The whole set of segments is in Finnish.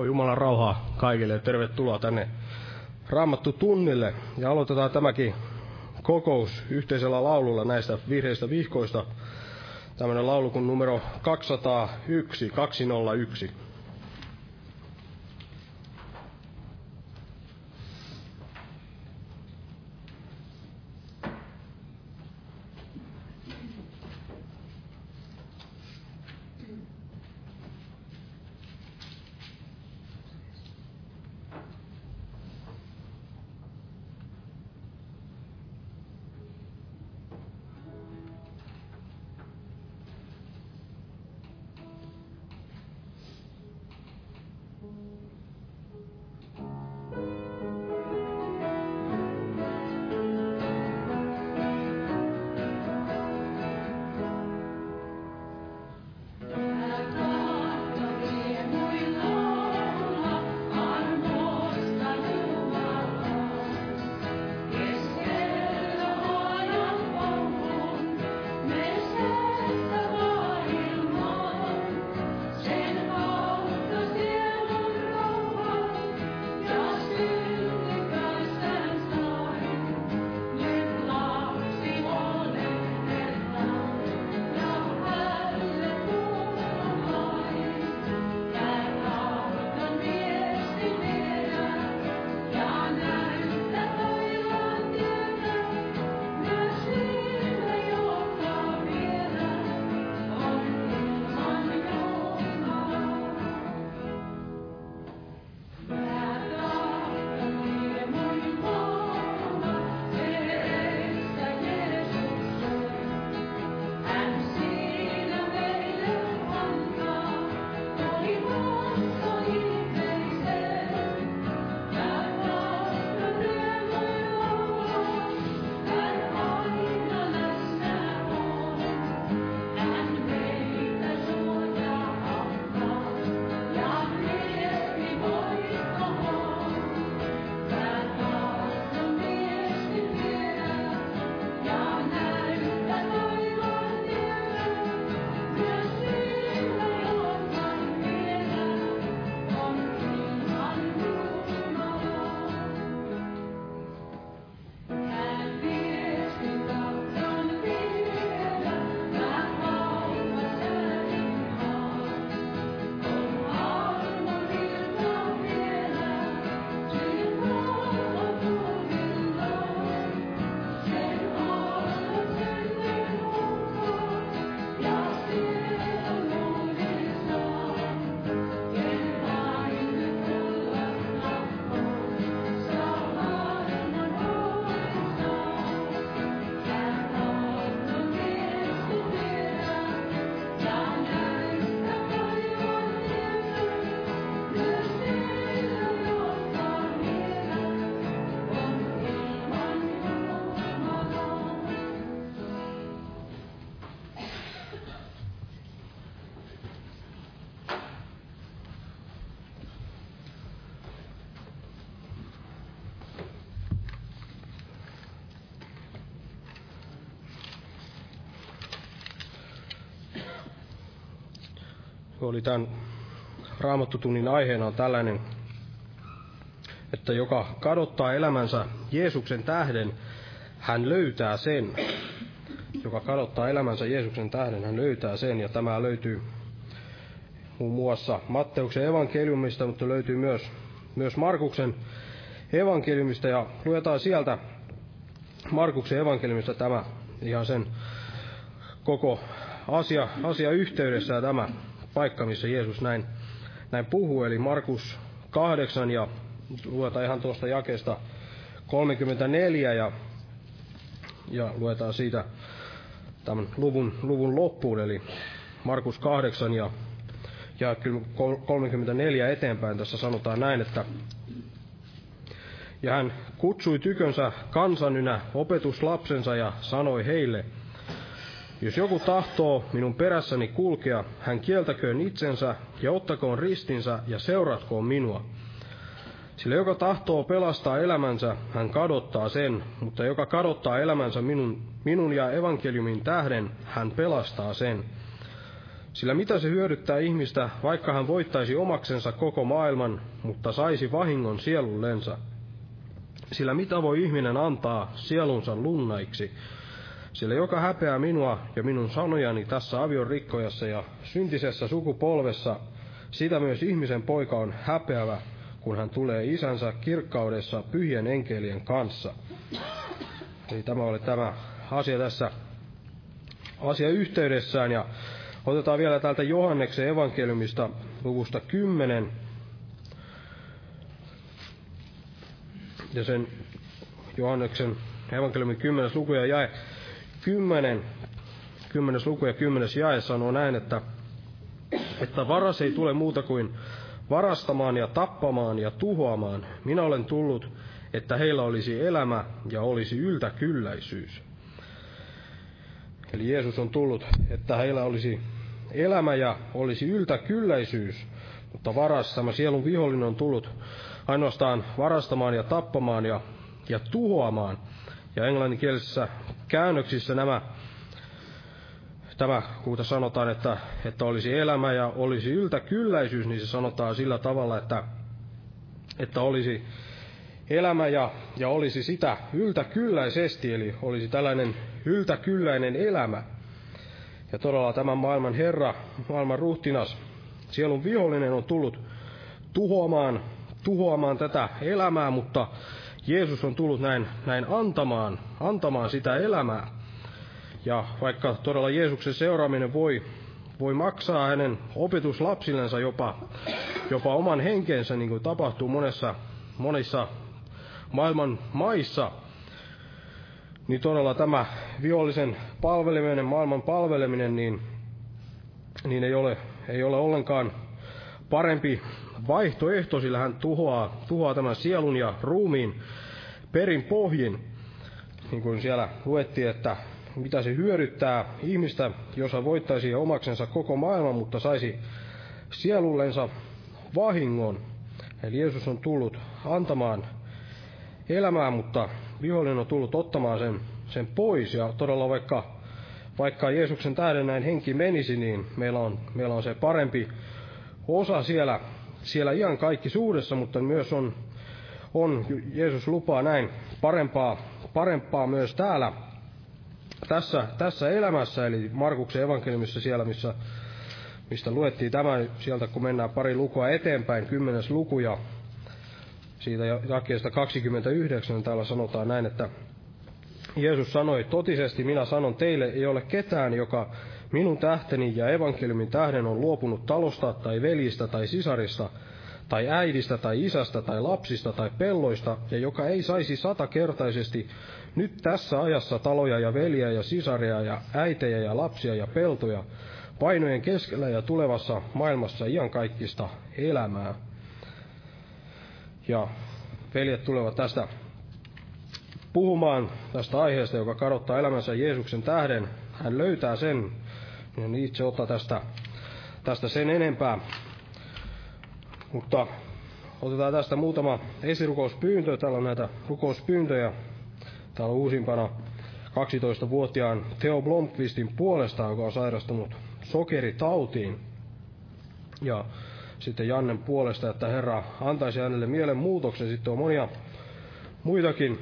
Joo, Jumalan rauhaa kaikille ja tervetuloa tänne Raamattu tunnille. Ja aloitetaan tämäkin kokous yhteisellä laululla näistä vihreistä vihkoista. Tämmöinen laulu kuin numero 201, 201. oli tämän raamattutunnin aiheena on tällainen, että joka kadottaa elämänsä Jeesuksen tähden, hän löytää sen. Joka kadottaa elämänsä Jeesuksen tähden, hän löytää sen. Ja tämä löytyy muun muassa Matteuksen evankeliumista, mutta löytyy myös, myös Markuksen evankeliumista. Ja luetaan sieltä Markuksen evankeliumista tämä ihan sen koko asia, asia yhteydessä tämä paikka, missä Jeesus näin, näin puhuu, eli Markus 8 ja luetaan ihan tuosta jakeesta 34 ja, ja luetaan siitä tämän luvun, luvun loppuun, eli Markus 8 ja, ja 34 eteenpäin tässä sanotaan näin, että ja hän kutsui tykönsä kansanynä opetuslapsensa ja sanoi heille – jos joku tahtoo minun perässäni kulkea, hän kieltäköön itsensä ja ottakoon ristinsä ja seuratkoon minua. Sillä joka tahtoo pelastaa elämänsä, hän kadottaa sen, mutta joka kadottaa elämänsä minun, minun ja evankeliumin tähden, hän pelastaa sen. Sillä mitä se hyödyttää ihmistä, vaikka hän voittaisi omaksensa koko maailman, mutta saisi vahingon sielullensa? Sillä mitä voi ihminen antaa sielunsa lunnaiksi? Sillä joka häpeää minua ja minun sanojani tässä avion rikkojassa ja syntisessä sukupolvessa, sitä myös ihmisen poika on häpeävä, kun hän tulee isänsä kirkkaudessa pyhien enkelien kanssa. Eli tämä oli tämä asia tässä asia yhteydessään ja otetaan vielä täältä Johanneksen evankeliumista luvusta 10 ja sen Johanneksen evankeliumin 10. luku ja jae 10, 10. luku ja 10. jae sanoo näin, että, että varas ei tule muuta kuin varastamaan ja tappamaan ja tuhoamaan. Minä olen tullut, että heillä olisi elämä ja olisi yltäkylläisyys. Eli Jeesus on tullut, että heillä olisi elämä ja olisi yltäkylläisyys, mutta varastama sielun vihollinen on tullut ainoastaan varastamaan ja tappamaan ja, ja tuhoamaan. Ja englanninkielisessä käännöksissä nämä, tämä, kun sanotaan, että, että olisi elämä ja olisi yltäkylläisyys, niin se sanotaan sillä tavalla, että, että olisi elämä ja, ja olisi sitä yltäkylläisesti, eli olisi tällainen yltäkylläinen elämä. Ja todella tämän maailman Herra, maailman ruhtinas, sielun vihollinen on tullut tuhoamaan, tuhoamaan tätä elämää, mutta Jeesus on tullut näin, näin antamaan, antamaan sitä elämää. Ja vaikka todella Jeesuksen seuraaminen voi, voi maksaa hänen opetuslapsillensa jopa, jopa oman henkensä, niin kuin tapahtuu monessa, monissa maailman maissa, niin todella tämä vihollisen palveleminen, maailman palveleminen, niin, niin ei, ole, ei ole ollenkaan parempi vaihtoehto, sillä hän tuhoaa, tuhoaa tämän sielun ja ruumiin perin pohjin. Niin kuin siellä luettiin, että mitä se hyödyttää ihmistä, jos hän voittaisi omaksensa koko maailman, mutta saisi sielullensa vahingon. Eli Jeesus on tullut antamaan elämää, mutta vihollinen on tullut ottamaan sen, sen pois. Ja todella vaikka, vaikka Jeesuksen tähden näin henki menisi, niin meillä on, meillä on se parempi osa siellä, siellä ihan kaikki suudessa, mutta myös on, on Jeesus lupaa näin parempaa, parempaa myös täällä, tässä, tässä elämässä, eli Markuksen evankeliumissa siellä, missä, mistä luettiin tämä, sieltä kun mennään pari lukua eteenpäin, kymmenes luku, ja siitä jakeesta 29 täällä sanotaan näin, että Jeesus sanoi, totisesti minä sanon teille, ei ole ketään, joka minun tähteni ja evankeliumin tähden on luopunut talosta tai veljistä tai sisarista, tai äidistä tai isästä tai lapsista tai pelloista, ja joka ei saisi satakertaisesti nyt tässä ajassa taloja ja veljiä ja sisaria ja äitejä ja lapsia ja peltoja, painojen keskellä ja tulevassa maailmassa iankaikkista elämää. Ja veljet tulevat tästä puhumaan tästä aiheesta, joka kadottaa elämänsä Jeesuksen tähden. Hän löytää sen, niin itse ottaa tästä, tästä sen enempää. Mutta otetaan tästä muutama esirukouspyyntö. Täällä on näitä rukouspyyntöjä. Täällä on uusimpana 12-vuotiaan Theo Blomqvistin puolesta, joka on sairastunut sokeritautiin. Ja sitten Jannen puolesta, että Herra antaisi hänelle mielenmuutoksen. Sitten on monia muitakin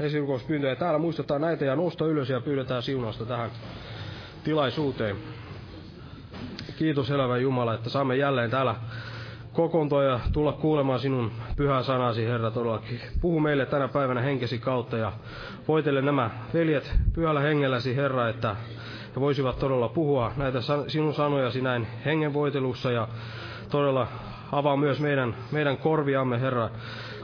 esirukouspyyntöjä. Täällä muistetaan näitä ja nosta ylös ja pyydetään siunausta tähän tilaisuuteen. Kiitos elävä Jumala, että saamme jälleen täällä kokoontua ja tulla kuulemaan sinun pyhää sanasi, Herra, todellakin. Puhu meille tänä päivänä henkesi kautta ja voitele nämä veljet pyhällä hengelläsi, Herra, että he voisivat todella puhua näitä sinun sanojasi näin hengenvoitelussa ja todella avaa myös meidän, meidän korviamme, Herra,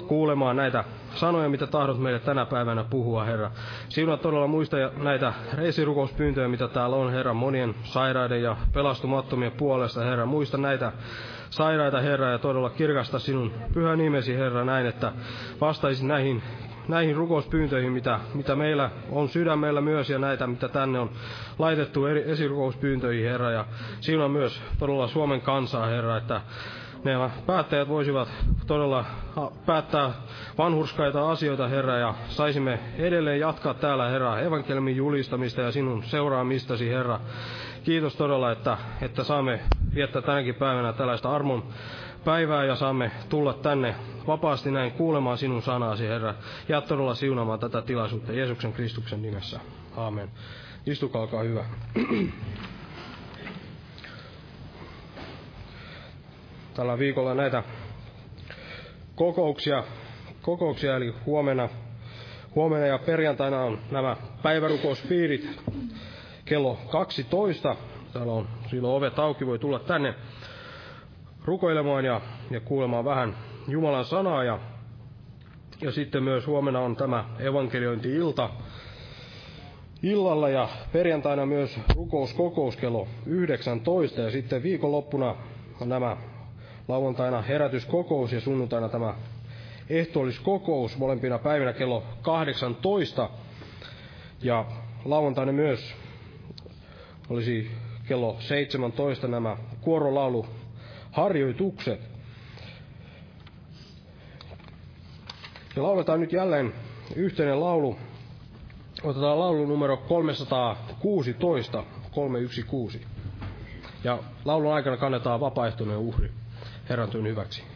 kuulemaan näitä sanoja, mitä tahdot meille tänä päivänä puhua, Herra. Sinua todella muista näitä reisirukouspyyntöjä, mitä täällä on, Herra, monien sairaiden ja pelastumattomien puolesta, Herra. Muista näitä sairaita, Herra, ja todella kirkasta sinun pyhä nimesi, Herra, näin, että vastaisit näihin näihin rukouspyyntöihin, mitä, mitä meillä on sydämellä myös ja näitä, mitä tänne on laitettu eri esirukouspyyntöihin, Herra. Ja on myös todella Suomen kansaa, Herra, että ne päättäjät voisivat todella päättää vanhurskaita asioita, Herra, ja saisimme edelleen jatkaa täällä, Herra, evankeliumin julistamista ja sinun seuraamistasi, Herra. kiitos todella, että, että saamme viettää tänäkin päivänä tällaista armon päivää ja saamme tulla tänne vapaasti näin kuulemaan sinun sanasi, Herra. Ja todella siunaamaan tätä tilaisuutta Jeesuksen Kristuksen nimessä. Aamen. Istukaa, olkaa hyvä. Tällä viikolla näitä kokouksia, kokouksia eli huomenna, huomenna ja perjantaina on nämä päivärukouspiirit kello 12. Täällä on silloin ovet auki, voi tulla tänne rukoilemaan ja, ja kuulemaan vähän Jumalan sanaa. Ja, ja sitten myös huomenna on tämä evankeliointi-ilta illalla ja perjantaina myös rukouskokous kello 19 ja sitten viikonloppuna on nämä lauantaina herätyskokous ja sunnuntaina tämä ehtoolliskokous molempina päivinä kello 18 ja lauantaina myös olisi kello 17 nämä kuorolauluharjoitukset. Ja lauletaan nyt jälleen yhteinen laulu. Otetaan laulu numero 316, 316. Ja laulun aikana kannetaan vapaaehtoinen uhri Herran työn hyväksi.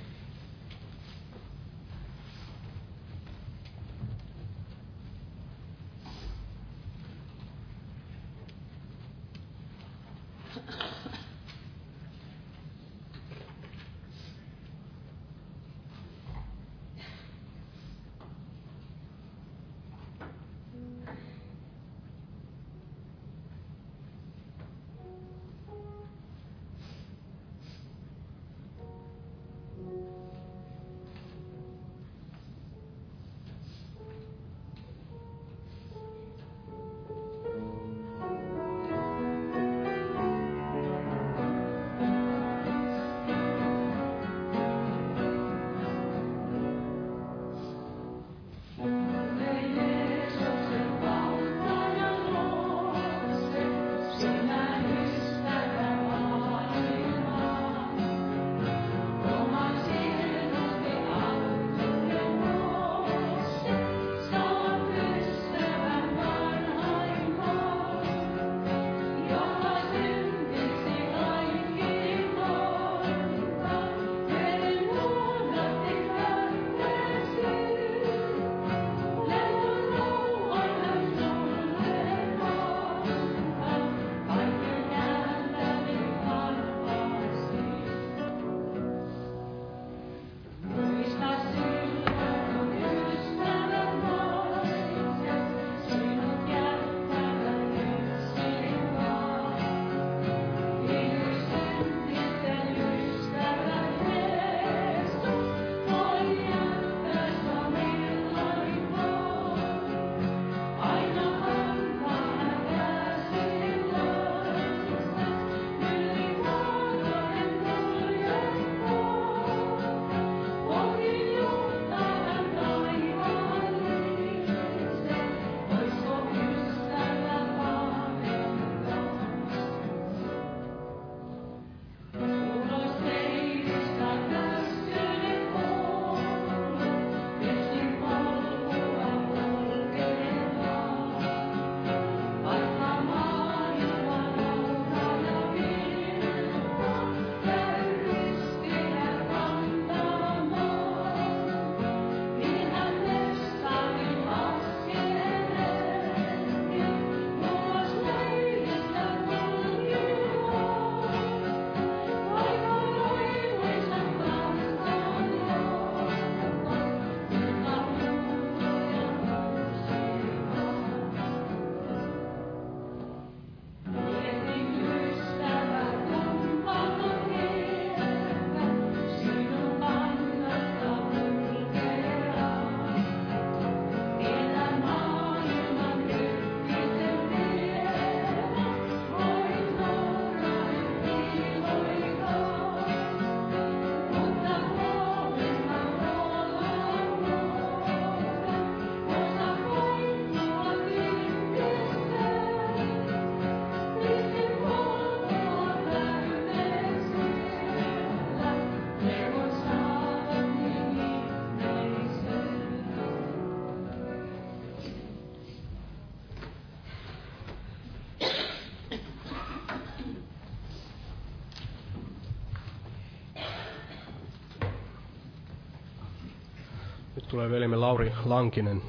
Tulee velimme Lauri Lankinen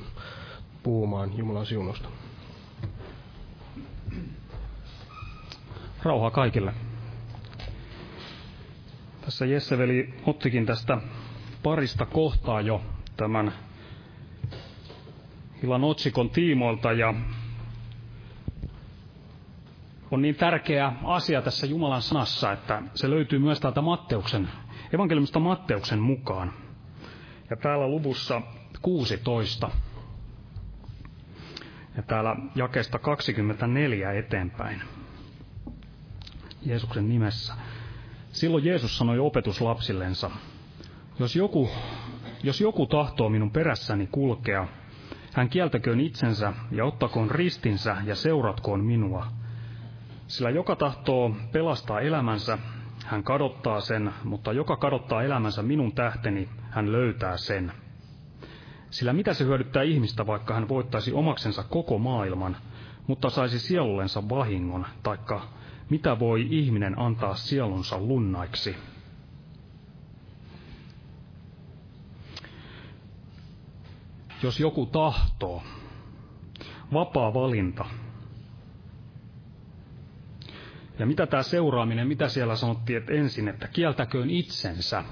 puhumaan Jumalan siunosta. Rauhaa kaikille. Tässä Jesse-veli ottikin tästä parista kohtaa jo tämän illan otsikon tiimoilta ja on niin tärkeä asia tässä Jumalan sanassa, että se löytyy myös täältä Matteuksen, evankeliumista Matteuksen mukaan. Ja täällä luvussa 16 ja täällä jakesta 24 eteenpäin. Jeesuksen nimessä. Silloin Jeesus sanoi opetuslapsillensa, jos joku, jos joku tahtoo minun perässäni kulkea, hän kieltäköön itsensä ja ottakoon ristinsä ja seuratkoon minua. Sillä joka tahtoo pelastaa elämänsä, hän kadottaa sen, mutta joka kadottaa elämänsä minun tähteni, hän löytää sen. Sillä mitä se hyödyttää ihmistä, vaikka hän voittaisi omaksensa koko maailman, mutta saisi sielullensa vahingon, taikka mitä voi ihminen antaa sielunsa lunnaiksi? Jos joku tahtoo, vapaa valinta. Ja mitä tämä seuraaminen, mitä siellä sanottiin, että ensin, että kieltäköön itsensä.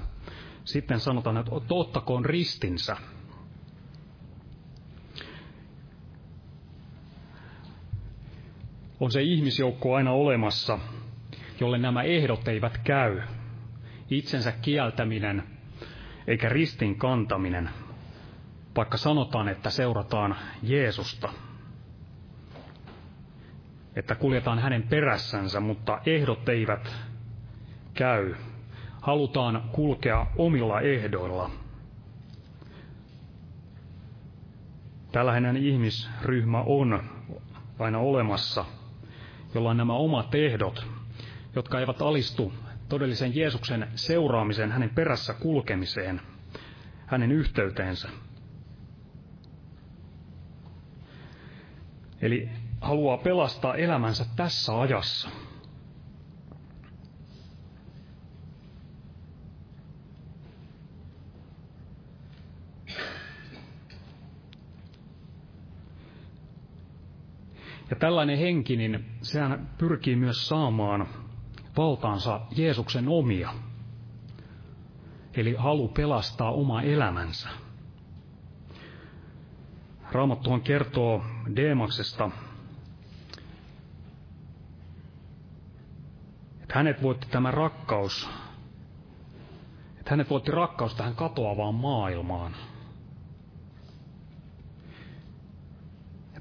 Sitten sanotaan, että ottakoon ristinsä. on se ihmisjoukko aina olemassa, jolle nämä ehdot eivät käy. Itsensä kieltäminen eikä ristin kantaminen, vaikka sanotaan, että seurataan Jeesusta. Että kuljetaan hänen perässänsä, mutta ehdot eivät käy. Halutaan kulkea omilla ehdoilla. Tällainen ihmisryhmä on aina olemassa – jolla on nämä omat ehdot, jotka eivät alistu todellisen Jeesuksen seuraamiseen, hänen perässä kulkemiseen, hänen yhteyteensä. Eli haluaa pelastaa elämänsä tässä ajassa. Ja tällainen henki, niin sehän pyrkii myös saamaan valtaansa Jeesuksen omia. Eli halu pelastaa oma elämänsä. Raamattuhan kertoo Deemaksesta, että hänet voitti tämä rakkaus, että hänet voitti rakkaus tähän katoavaan maailmaan –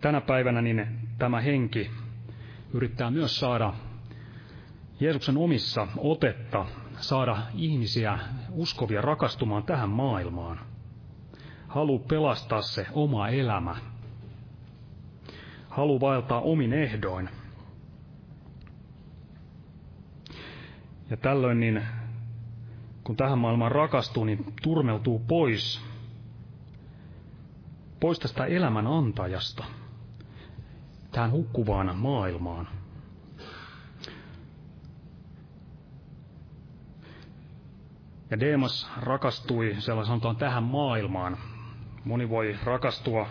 tänä päivänä niin tämä henki yrittää myös saada Jeesuksen omissa otetta, saada ihmisiä uskovia rakastumaan tähän maailmaan. Halu pelastaa se oma elämä. Halu vaeltaa omin ehdoin. Ja tällöin niin, kun tähän maailmaan rakastuu, niin turmeltuu pois, pois tästä elämän antajasta – tähän hukkuvaan maailmaan. Ja Deemas rakastui, siellä sanotaan, tähän maailmaan. Moni voi rakastua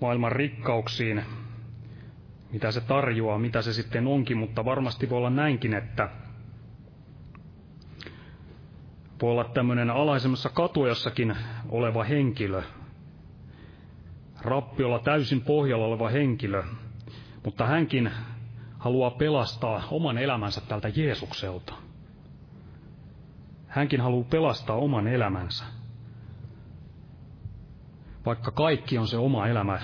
maailman rikkauksiin, mitä se tarjoaa, mitä se sitten onkin, mutta varmasti voi olla näinkin, että voi olla tämmöinen alaisemmassa katuajassakin oleva henkilö, rappiolla täysin pohjalla oleva henkilö, mutta hänkin haluaa pelastaa oman elämänsä tältä Jeesukselta. Hänkin haluaa pelastaa oman elämänsä. Vaikka kaikki on se oma elämä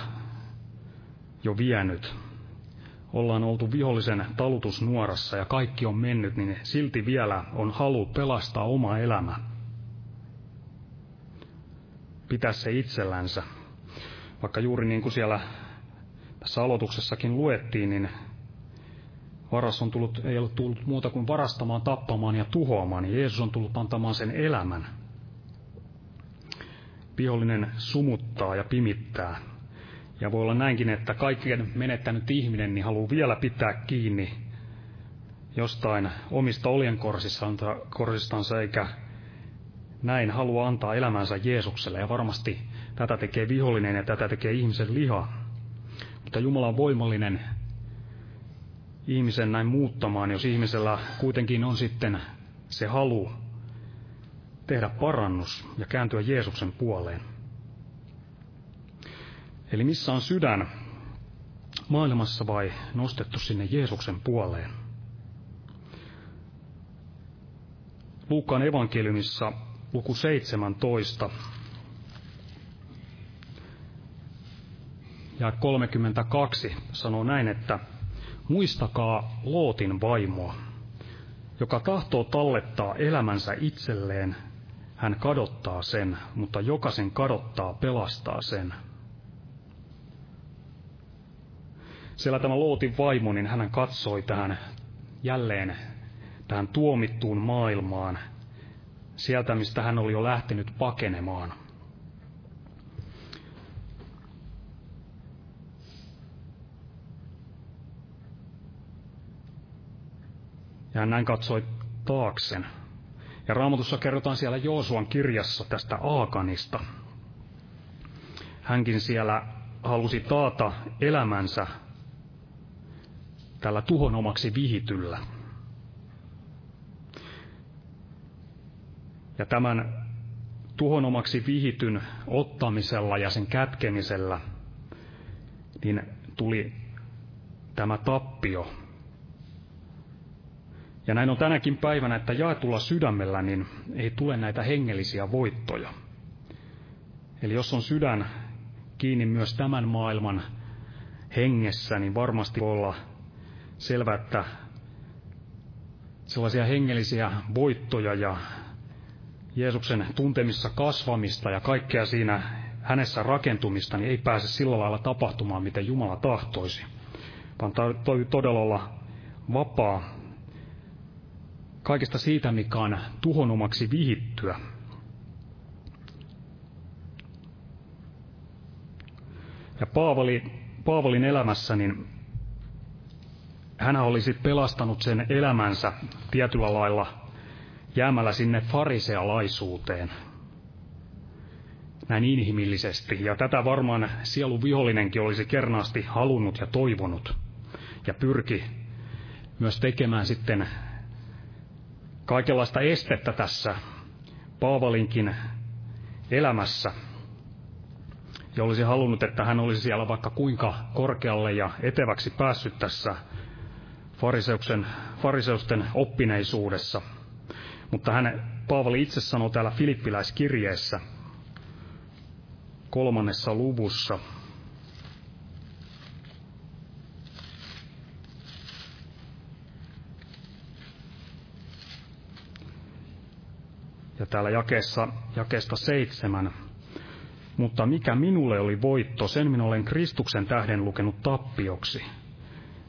jo vienyt, ollaan oltu vihollisen talutusnuorassa ja kaikki on mennyt, niin silti vielä on halu pelastaa oma elämä. Pitää se itsellänsä vaikka juuri niin kuin siellä tässä aloituksessakin luettiin, niin varas on tullut, ei ole tullut muuta kuin varastamaan, tappamaan ja tuhoamaan, niin Jeesus on tullut antamaan sen elämän. Vihollinen sumuttaa ja pimittää. Ja voi olla näinkin, että kaikkien menettänyt ihminen niin haluaa vielä pitää kiinni jostain omista oljenkorsistansa eikä näin haluaa antaa elämänsä Jeesukselle, ja varmasti tätä tekee vihollinen ja tätä tekee ihmisen liha. Mutta Jumala on voimallinen ihmisen näin muuttamaan, jos ihmisellä kuitenkin on sitten se halu tehdä parannus ja kääntyä Jeesuksen puoleen. Eli missä on sydän maailmassa vai nostettu sinne Jeesuksen puoleen? Luukkaan evankeliumissa luku 17 ja 32 sanoo näin, että muistakaa Lootin vaimoa, joka tahtoo tallettaa elämänsä itselleen, hän kadottaa sen, mutta joka sen kadottaa, pelastaa sen. Siellä tämä Lootin vaimo, niin hän katsoi tähän jälleen tähän tuomittuun maailmaan, sieltä mistä hän oli jo lähtenyt pakenemaan. Ja hän näin katsoi taaksen. Ja raamatussa kerrotaan siellä Joosuan kirjassa tästä Aakanista. Hänkin siellä halusi taata elämänsä tällä tuhonomaksi vihityllä. Ja tämän tuhonomaksi vihityn ottamisella ja sen kätkemisellä, niin tuli tämä tappio. Ja näin on tänäkin päivänä, että jaetulla sydämellä niin ei tule näitä hengellisiä voittoja. Eli jos on sydän kiinni myös tämän maailman hengessä, niin varmasti voi olla selvä, että sellaisia hengellisiä voittoja ja Jeesuksen tuntemissa kasvamista ja kaikkea siinä hänessä rakentumista, niin ei pääse sillä lailla tapahtumaan, miten Jumala tahtoisi, vaan täytyy todella olla vapaa kaikesta siitä, mikä on tuhonomaksi vihittyä. Ja Paavali, Paavalin elämässä, niin hän olisi pelastanut sen elämänsä tietyllä lailla jäämällä sinne farisealaisuuteen. Näin inhimillisesti. Ja tätä varmaan sielun vihollinenkin olisi kernaasti halunnut ja toivonut. Ja pyrki myös tekemään sitten kaikenlaista estettä tässä Paavalinkin elämässä. Ja olisi halunnut, että hän olisi siellä vaikka kuinka korkealle ja eteväksi päässyt tässä fariseuksen, fariseusten oppineisuudessa – mutta hän, Paavali itse sanoo täällä Filippiläiskirjeessä kolmannessa luvussa, ja täällä jakeessa, jakeesta seitsemän. Mutta mikä minulle oli voitto, sen minä olen Kristuksen tähden lukenut tappioksi.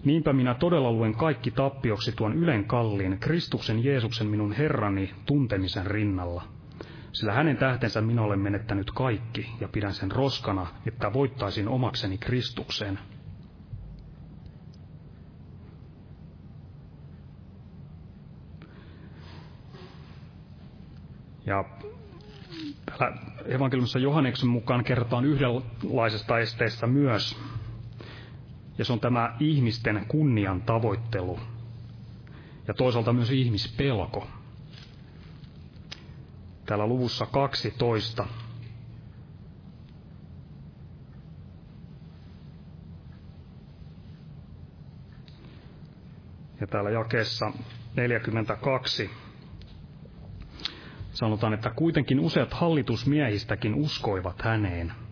Niinpä minä todella luen kaikki tappioksi tuon ylen kalliin Kristuksen Jeesuksen minun Herrani tuntemisen rinnalla. Sillä hänen tähtensä minä olen menettänyt kaikki ja pidän sen roskana, että voittaisin omakseni Kristuksen. Ja täällä evankeliumissa Johanneksen mukaan kerrotaan yhdenlaisesta esteestä myös, ja se on tämä ihmisten kunnian tavoittelu. Ja toisaalta myös ihmispelko. Täällä luvussa 12 ja täällä jakeessa 42 sanotaan, että kuitenkin useat hallitusmiehistäkin uskoivat häneen –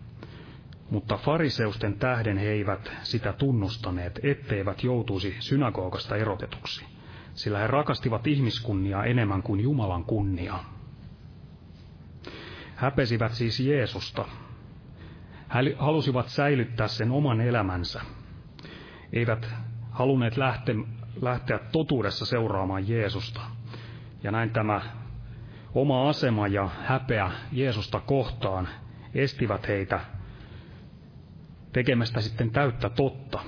mutta fariseusten tähden he eivät sitä tunnustaneet, etteivät joutuisi synagogasta erotetuksi, sillä he rakastivat ihmiskunniaa enemmän kuin Jumalan kunniaa. Häpesivät siis Jeesusta. He halusivat säilyttää sen oman elämänsä. Eivät halunneet lähteä, lähteä totuudessa seuraamaan Jeesusta. Ja näin tämä oma asema ja häpeä Jeesusta kohtaan estivät heitä tekemästä sitten täyttä totta.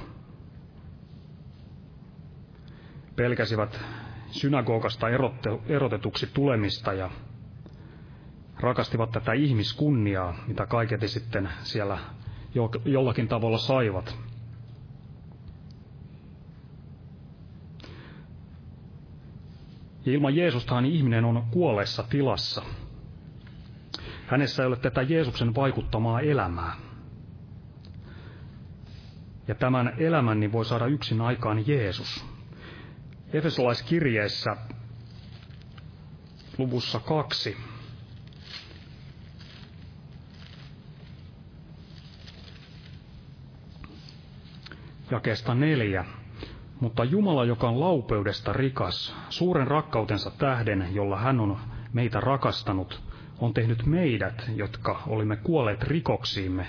Pelkäsivät synagogasta erotetuksi tulemista ja rakastivat tätä ihmiskunniaa, mitä kaiketi sitten siellä jollakin tavalla saivat. Ja ilman Jeesustahan ihminen on kuolleessa tilassa. Hänessä ei ole tätä Jeesuksen vaikuttamaa elämää. Ja tämän elämän niin voi saada yksin aikaan Jeesus. Efesolaiskirjeessä luvussa kaksi jakeesta neljä. Mutta Jumala, joka on laupeudesta rikas, suuren rakkautensa tähden, jolla hän on meitä rakastanut, on tehnyt meidät, jotka olimme kuolleet rikoksiimme,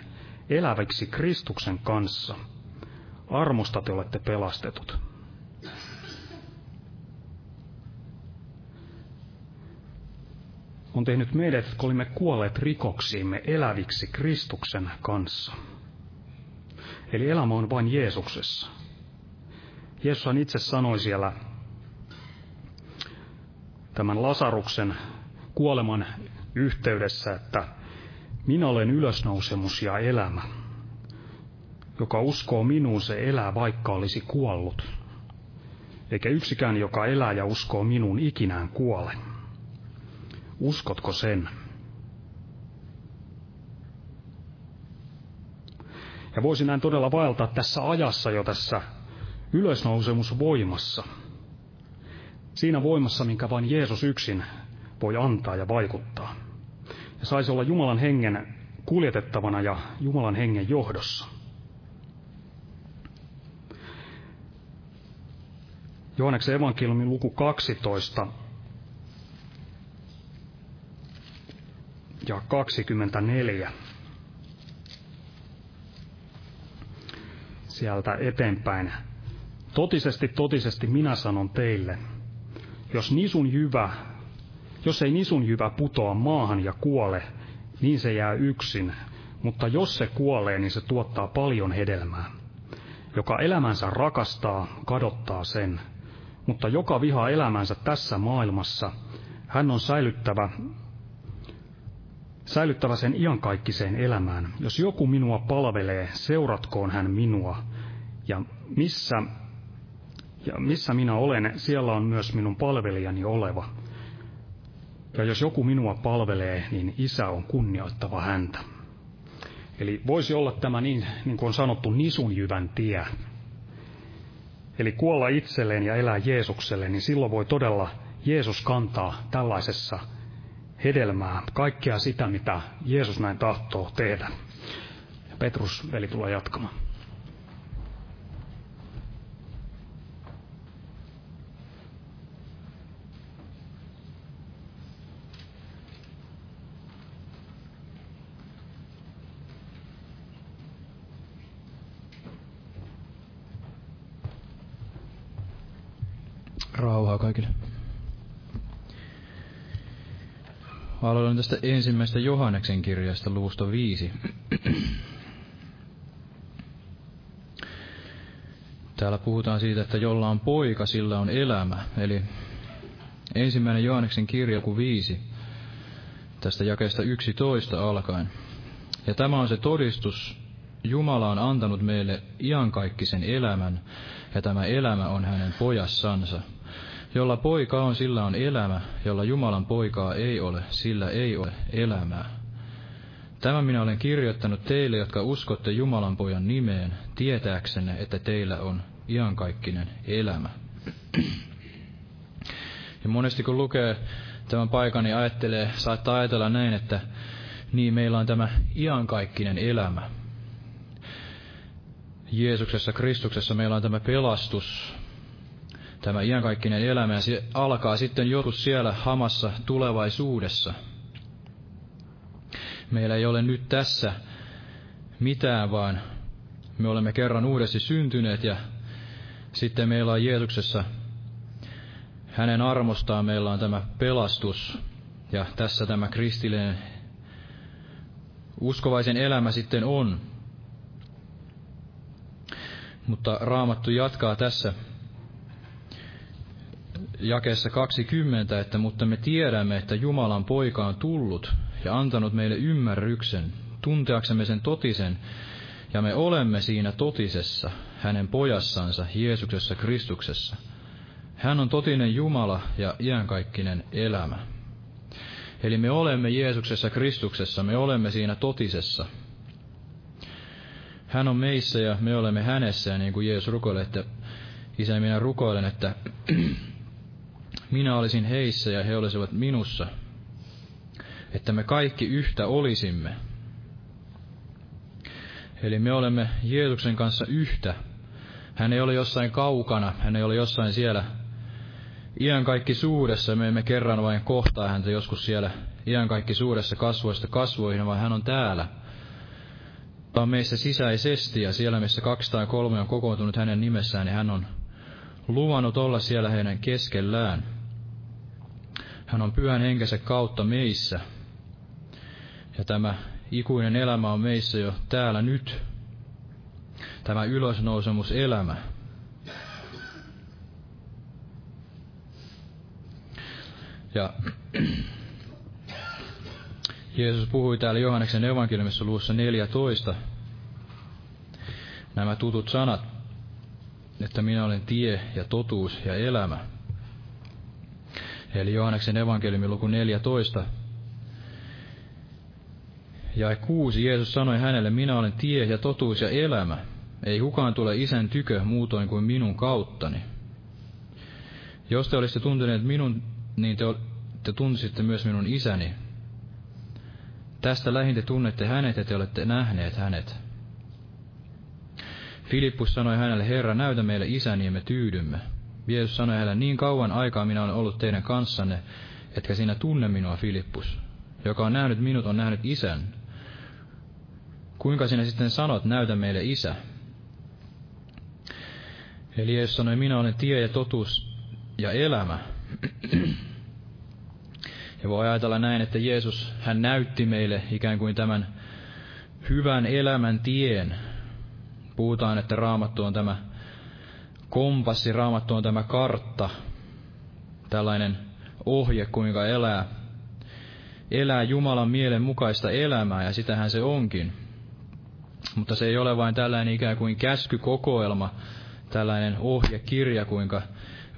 eläviksi Kristuksen kanssa. Armosta te olette pelastetut. On tehnyt meidät, jotka olimme kuolleet rikoksiimme, eläviksi Kristuksen kanssa. Eli elämä on vain Jeesuksessa. Jeesushan itse sanoi siellä tämän Lasaruksen kuoleman yhteydessä, että minä olen ylösnousemus ja elämä. Joka uskoo minuun, se elää, vaikka olisi kuollut. Eikä yksikään, joka elää ja uskoo minuun, ikinään kuole. Uskotko sen? Ja voisin näin todella vaeltaa tässä ajassa jo tässä ylösnousemusvoimassa. Siinä voimassa, minkä vain Jeesus yksin voi antaa ja vaikuttaa. Ja saisi olla Jumalan hengen kuljetettavana ja Jumalan hengen johdossa. Johanneksen evankeliumin luku 12 ja 24. Sieltä eteenpäin Totisesti, totisesti minä sanon teille, jos nisun jyvä, jos ei nisun jyvä putoa maahan ja kuole, niin se jää yksin, mutta jos se kuolee, niin se tuottaa paljon hedelmää. Joka elämänsä rakastaa, kadottaa sen, mutta joka vihaa elämänsä tässä maailmassa, hän on säilyttävä, säilyttävä sen iankaikkiseen elämään. Jos joku minua palvelee, seuratkoon hän minua, ja missä ja missä minä olen, siellä on myös minun palvelijani oleva. Ja jos joku minua palvelee, niin isä on kunnioittava häntä. Eli voisi olla tämä niin, niin kuin on sanottu, nisunjyvän tie. Eli kuolla itselleen ja elää Jeesukselle, niin silloin voi todella Jeesus kantaa tällaisessa hedelmää, kaikkea sitä, mitä Jeesus näin tahtoo tehdä. Petrus veli tulee jatkamaan. Rauhaa kaikille. Aloitan tästä ensimmäistä Johanneksen kirjasta luvusta viisi. Täällä puhutaan siitä, että jolla on poika, sillä on elämä. Eli ensimmäinen Johanneksen kirja kuin viisi, tästä jakeesta 11 alkaen. Ja tämä on se todistus, Jumala on antanut meille iankaikkisen elämän, ja tämä elämä on hänen pojassansa. Jolla poika on, sillä on elämä, jolla Jumalan poikaa ei ole, sillä ei ole elämää. Tämä minä olen kirjoittanut teille, jotka uskotte Jumalan pojan nimeen, tietääksenne, että teillä on iankaikkinen elämä. Ja monesti kun lukee tämän paikan, niin ajattelee, saattaa ajatella näin, että niin meillä on tämä iankaikkinen elämä. Jeesuksessa, Kristuksessa meillä on tämä pelastus, tämä iankaikkinen elämä, ja se alkaa sitten joskus siellä hamassa tulevaisuudessa. Meillä ei ole nyt tässä mitään, vaan me olemme kerran uudesti syntyneet ja sitten meillä on Jeesuksessa hänen armostaan meillä on tämä pelastus ja tässä tämä kristillinen uskovaisen elämä sitten on. Mutta Raamattu jatkaa tässä jakeessa 20, että mutta me tiedämme, että Jumalan poika on tullut ja antanut meille ymmärryksen, tunteaksemme sen totisen, ja me olemme siinä totisessa, hänen pojassansa, Jeesuksessa Kristuksessa. Hän on totinen Jumala ja iankaikkinen elämä. Eli me olemme Jeesuksessa Kristuksessa, me olemme siinä totisessa. Hän on meissä ja me olemme hänessä, ja niin kuin Jeesus rukoilee, että Isä, minä rukoilen, että minä olisin heissä ja he olisivat minussa, että me kaikki yhtä olisimme. Eli me olemme Jeesuksen kanssa yhtä. Hän ei ole jossain kaukana, hän ei ole jossain siellä iän kaikki suudessa, me emme kerran vain kohtaa häntä joskus siellä iän kaikki suuressa kasvoista kasvoihin, vaan hän on täällä. Tämä on meissä sisäisesti ja siellä, missä kaksi tai kolme on kokoontunut hänen nimessään, niin hän on luvannut olla siellä heidän keskellään. Hän on pyhän henkensä kautta meissä. Ja tämä ikuinen elämä on meissä jo täällä nyt. Tämä ylösnousemuselämä. Ja Jeesus puhui täällä Johanneksen evankeliumissa luussa 14 nämä tutut sanat, että minä olen tie ja totuus ja elämä. Eli Johanneksen evankeliumi luku 14. Ja kuusi Jeesus sanoi hänelle, minä olen tie ja totuus ja elämä. Ei kukaan tule isän tykö muutoin kuin minun kauttani. Jos te olisitte tunteneet minun, niin te, te tuntisitte myös minun isäni. Tästä lähin te tunnette hänet ja te olette nähneet hänet. Filippus sanoi hänelle, Herra, näytä meille isäni ja me tyydymme. Jeesus sanoi hänelle, niin kauan aikaa minä olen ollut teidän kanssanne, etkä sinä tunne minua, Filippus. Joka on nähnyt minut, on nähnyt isän. Kuinka sinä sitten sanot, näytä meille isä? Eli Jeesus sanoi, minä olen tie ja totuus ja elämä. Ja voi ajatella näin, että Jeesus, hän näytti meille ikään kuin tämän hyvän elämän tien. Puhutaan, että raamattu on tämä kompassi, raamattu on tämä kartta, tällainen ohje, kuinka elää, elää Jumalan mielen mukaista elämää, ja sitähän se onkin. Mutta se ei ole vain tällainen ikään kuin käskykokoelma, tällainen ohjekirja, kuinka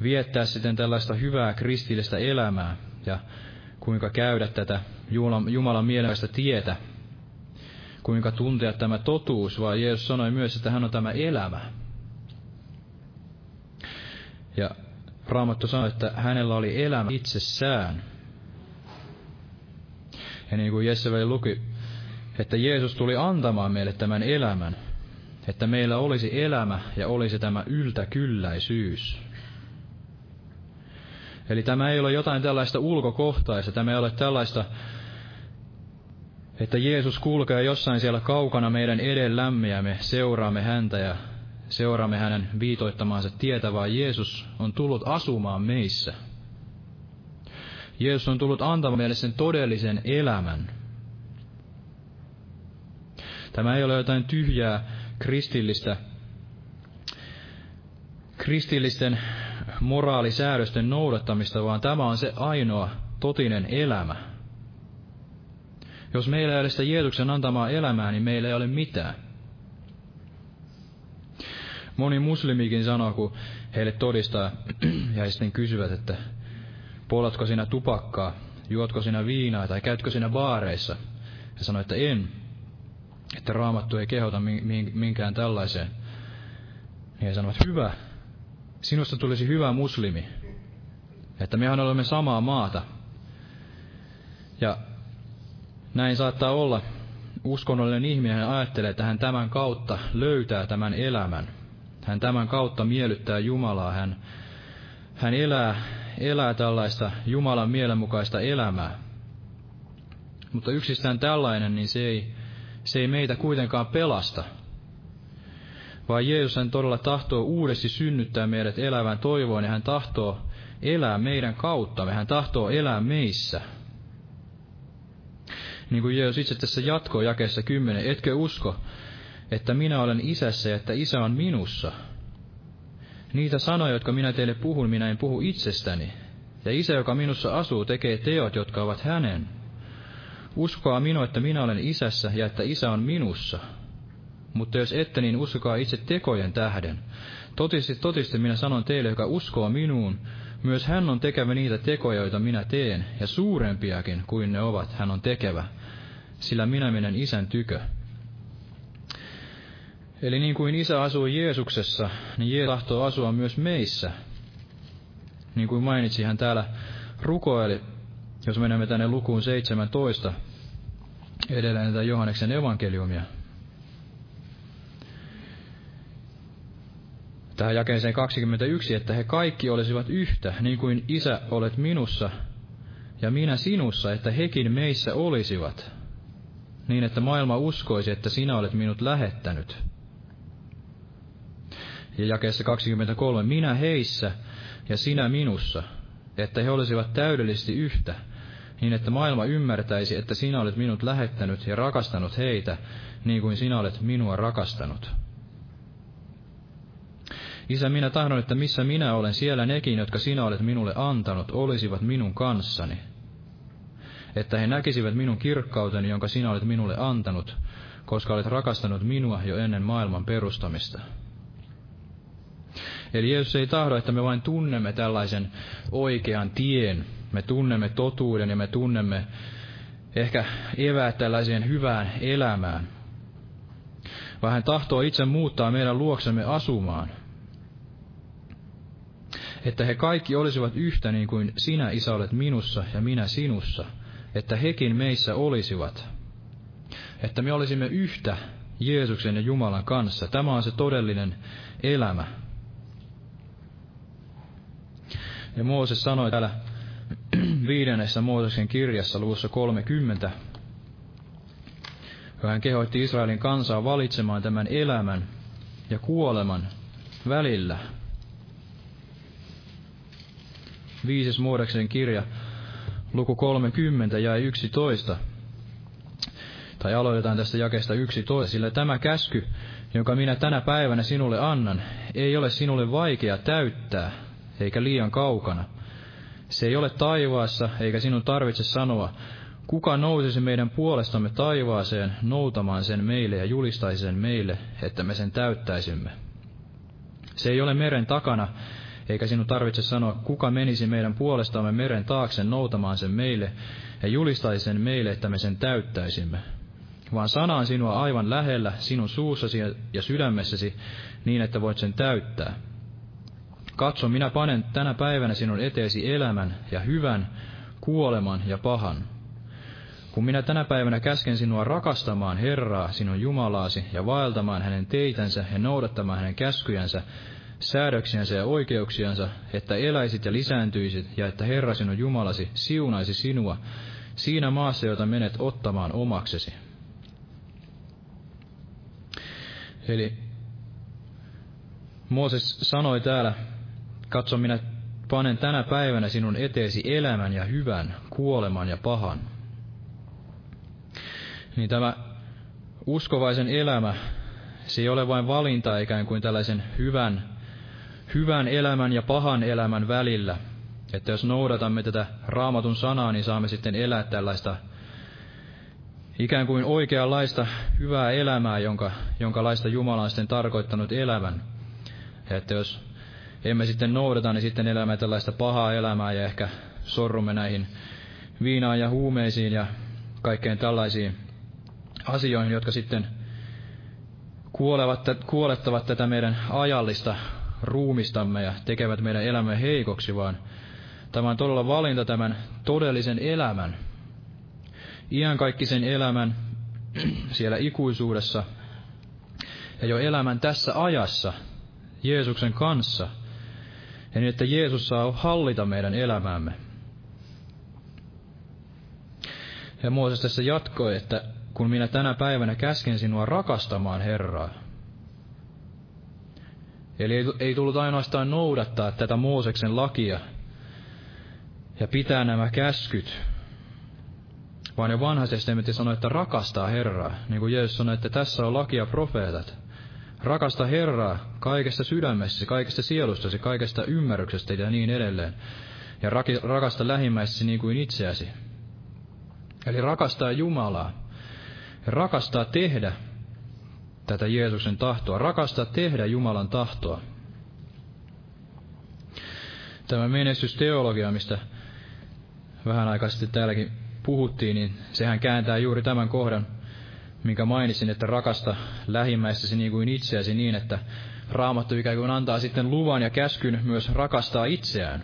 viettää sitten tällaista hyvää kristillistä elämää. Ja kuinka käydä tätä Jumalan, Jumalan mielestä tietä, kuinka tuntea tämä totuus, vaan Jeesus sanoi myös, että hän on tämä elämä. Ja Raamattu sanoi, että hänellä oli elämä itsessään. Ja niin kuin Jesse luki, että Jeesus tuli antamaan meille tämän elämän, että meillä olisi elämä ja olisi tämä yltäkylläisyys. Eli tämä ei ole jotain tällaista ulkokohtaista, tämä ei ole tällaista, että Jeesus kulkee jossain siellä kaukana meidän edellämme ja me seuraamme häntä ja seuraamme hänen viitoittamaansa tietä, vaan Jeesus on tullut asumaan meissä. Jeesus on tullut antamaan meille sen todellisen elämän. Tämä ei ole jotain tyhjää kristillistä, kristillisten moraalisäädösten noudattamista, vaan tämä on se ainoa totinen elämä. Jos meillä ei ole sitä Jeesuksen antamaa elämää, niin meillä ei ole mitään. Moni muslimikin sanoo, kun heille todistaa ja he sitten kysyvät, että polatko sinä tupakkaa, juotko sinä viinaa tai käytkö sinä baareissa. He sanoo, että en, että raamattu ei kehota minkään tällaiseen. Niin he sanovat, hyvä, sinusta tulisi hyvä muslimi. Että mehän olemme samaa maata. Ja näin saattaa olla. Uskonnollinen ihminen ajattelee, että hän tämän kautta löytää tämän elämän. Hän tämän kautta miellyttää Jumalaa. Hän, hän elää, elää tällaista Jumalan mielenmukaista elämää. Mutta yksistään tällainen, niin se ei, se ei meitä kuitenkaan pelasta – vaan Jeesus hän todella tahtoo uudesti synnyttää meidät elävään toivoon ja hän tahtoo elää meidän kauttamme, hän tahtoo elää meissä. Niin kuin Jeesus itse tässä jatkoo jakeessa kymmenen, etkö usko, että minä olen isässä ja että isä on minussa? Niitä sanoja, jotka minä teille puhun, minä en puhu itsestäni. Ja isä, joka minussa asuu, tekee teot, jotka ovat hänen. Uskokaa minua, että minä olen isässä ja että isä on minussa. Mutta jos ette, niin uskokaa itse tekojen tähden. Totisesti, totisesti minä sanon teille, joka uskoo minuun, myös hän on tekevä niitä tekoja, joita minä teen, ja suurempiakin kuin ne ovat, hän on tekevä, sillä minä menen isän tykö. Eli niin kuin isä asuu Jeesuksessa, niin Jeesus tahtoo asua myös meissä. Niin kuin mainitsi hän täällä rukoili, jos menemme tänne lukuun 17, edelleen tätä Johanneksen evankeliumia. Tähän jakeeseen 21, että he kaikki olisivat yhtä, niin kuin Isä olet minussa ja minä sinussa, että hekin meissä olisivat, niin että maailma uskoisi, että sinä olet minut lähettänyt. Ja jakeessa 23, minä heissä ja sinä minussa, että he olisivat täydellisesti yhtä, niin että maailma ymmärtäisi, että sinä olet minut lähettänyt ja rakastanut heitä, niin kuin sinä olet minua rakastanut. Isä, minä tahdon, että missä minä olen, siellä nekin, jotka sinä olet minulle antanut, olisivat minun kanssani. Että he näkisivät minun kirkkauteni, jonka sinä olet minulle antanut, koska olet rakastanut minua jo ennen maailman perustamista. Eli Jeesus ei tahdo, että me vain tunnemme tällaisen oikean tien, me tunnemme totuuden ja me tunnemme ehkä eväät tällaiseen hyvään elämään, vaan hän tahtoo itse muuttaa meidän luoksemme asumaan. Että he kaikki olisivat yhtä niin kuin sinä, Isä, olet minussa ja minä sinussa, että hekin meissä olisivat. Että me olisimme yhtä Jeesuksen ja Jumalan kanssa. Tämä on se todellinen elämä. Ja Mooses sanoi täällä viidennessä Mooseksen kirjassa luvussa 30, kun hän kehoitti Israelin kansaa valitsemaan tämän elämän ja kuoleman välillä. Viises Moodeksen kirja, luku 30 ja 11. Tai aloitetaan tästä jakesta 11, sillä tämä käsky, jonka minä tänä päivänä sinulle annan, ei ole sinulle vaikea täyttää, eikä liian kaukana. Se ei ole taivaassa, eikä sinun tarvitse sanoa, kuka nousisi meidän puolestamme taivaaseen noutamaan sen meille ja julistaisi sen meille, että me sen täyttäisimme. Se ei ole meren takana, eikä sinun tarvitse sanoa, kuka menisi meidän puolestamme meren taakse noutamaan sen meille ja julistaisi sen meille, että me sen täyttäisimme. Vaan sana on sinua aivan lähellä, sinun suussasi ja sydämessäsi, niin että voit sen täyttää. Katso, minä panen tänä päivänä sinun eteesi elämän ja hyvän, kuoleman ja pahan. Kun minä tänä päivänä käsken sinua rakastamaan Herraa, sinun Jumalaasi, ja vaeltamaan hänen teitänsä ja noudattamaan hänen käskyjänsä, säädöksiänsä ja oikeuksiansa, että eläisit ja lisääntyisit, ja että Herra sinun Jumalasi siunaisi sinua siinä maassa, jota menet ottamaan omaksesi. Eli Mooses sanoi täällä Katso, minä panen tänä päivänä sinun eteesi elämän ja hyvän, kuoleman ja pahan. Niin tämä uskovaisen elämä, se ei ole vain valinta ikään kuin tällaisen hyvän, hyvän elämän ja pahan elämän välillä. Että jos noudatamme tätä raamatun sanaa, niin saamme sitten elää tällaista ikään kuin oikeanlaista hyvää elämää, jonka, jonka laista Jumala on sitten tarkoittanut elävän. Ja että jos emme sitten noudata, niin sitten elämme tällaista pahaa elämää ja ehkä sorrumme näihin viinaan ja huumeisiin ja kaikkeen tällaisiin asioihin, jotka sitten kuolevat, kuolettavat tätä meidän ajallista ruumistamme ja tekevät meidän elämän heikoksi, vaan tämä on todella valinta tämän todellisen elämän, iankaikkisen elämän siellä ikuisuudessa ja jo elämän tässä ajassa Jeesuksen kanssa – ja niin, että Jeesus saa hallita meidän elämäämme. Ja Mooses tässä jatkoi, että kun minä tänä päivänä käsken sinua rakastamaan Herraa. Eli ei, tullut ainoastaan noudattaa tätä Mooseksen lakia ja pitää nämä käskyt, vaan jo vanha testamentti sanoi, että rakastaa Herraa. Niin kuin Jeesus sanoi, että tässä on lakia profeetat. Rakasta Herraa kaikesta sydämessäsi, kaikesta sielustasi, kaikesta ymmärryksestä ja niin edelleen. Ja rakasta lähimmäisesi niin kuin itseäsi. Eli rakastaa Jumalaa. Ja rakastaa tehdä tätä Jeesuksen tahtoa. Rakastaa tehdä Jumalan tahtoa. Tämä menestysteologia, mistä vähän aikaa sitten täälläkin puhuttiin, niin sehän kääntää juuri tämän kohdan, minkä mainitsin, että rakasta lähimmäistäsi niin kuin itseäsi niin, että Raamattu ikään kuin antaa sitten luvan ja käskyn myös rakastaa itseään.